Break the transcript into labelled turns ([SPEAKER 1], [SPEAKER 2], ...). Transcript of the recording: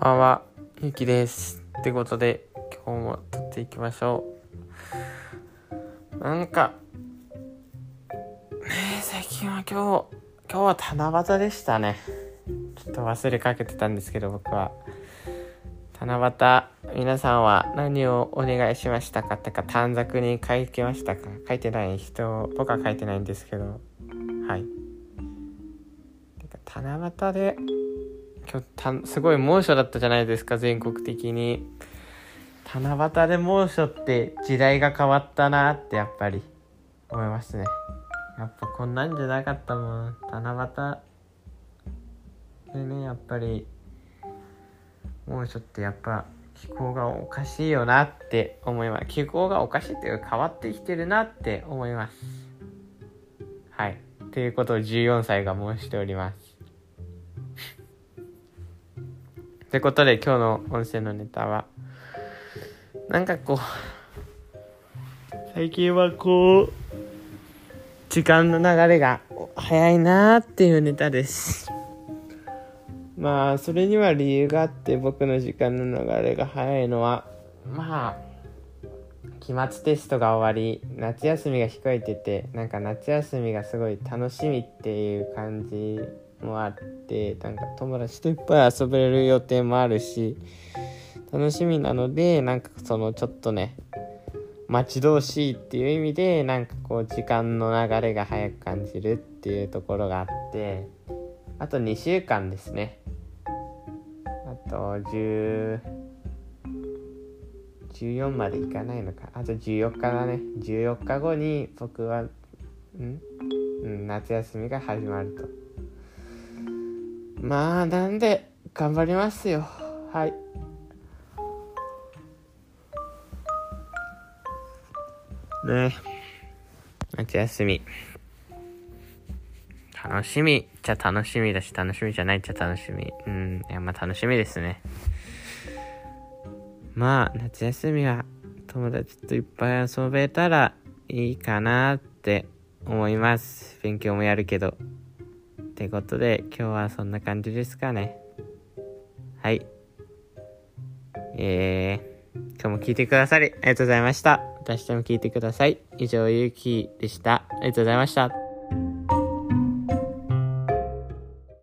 [SPEAKER 1] ばんは、ゆうきです。ってことで、今日も撮っていきましょう。なんか、ねえ、最近は今日、今日は七夕でしたね。ちょっと忘れかけてたんですけど、僕は。七夕、皆さんは何をお願いしましたかってか、短冊に書きましたか？書いてない人、僕は書いてないんですけど、はい。てか七夕で、今日たすごい猛暑だったじゃないですか全国的に。七夕で猛暑って時代が変わったなってやっぱり思いますね。やっぱこんなんじゃなかったもん。七夕でねやっぱり猛暑ってやっぱ気候がおかしいよなって思います。気候がおかしいっていうか変わってきてるなって思います。はい。ということを14歳が申しております。ってことで今日の音声のネタはなんかこう最近はこう時間の流れが早いなーっていうネタです。まあそれには理由があって僕の時間の流れが早いのはまあ期末テストが終わり夏休みが控えててなんか夏休みがすごい楽しみっていう感じもあってなんか友達といっぱい遊べる予定もあるし楽しみなのでなんかそのちょっとね待ち遠しいっていう意味でなんかこう時間の流れが早く感じるっていうところがあってあと2週間ですね。あと10 14までいかないのか。あと14日だね。14日後に僕はん、うん、夏休みが始まると。まあなんで頑張りますよ。はい。ね。夏休み。楽しみ。っちゃ楽しみだし楽しみじゃないっちゃ楽しみ。うんいやまあ楽しみですね。まあ夏休みは友達といっぱい遊べたらいいかなって思います。勉強もやるけど。ってことで今日はそんな感じですかね。はい。えー、今日も聞いてくださりありがとうございました。また明日も聞いてください。以上ゆうきでした。ありがとうございました。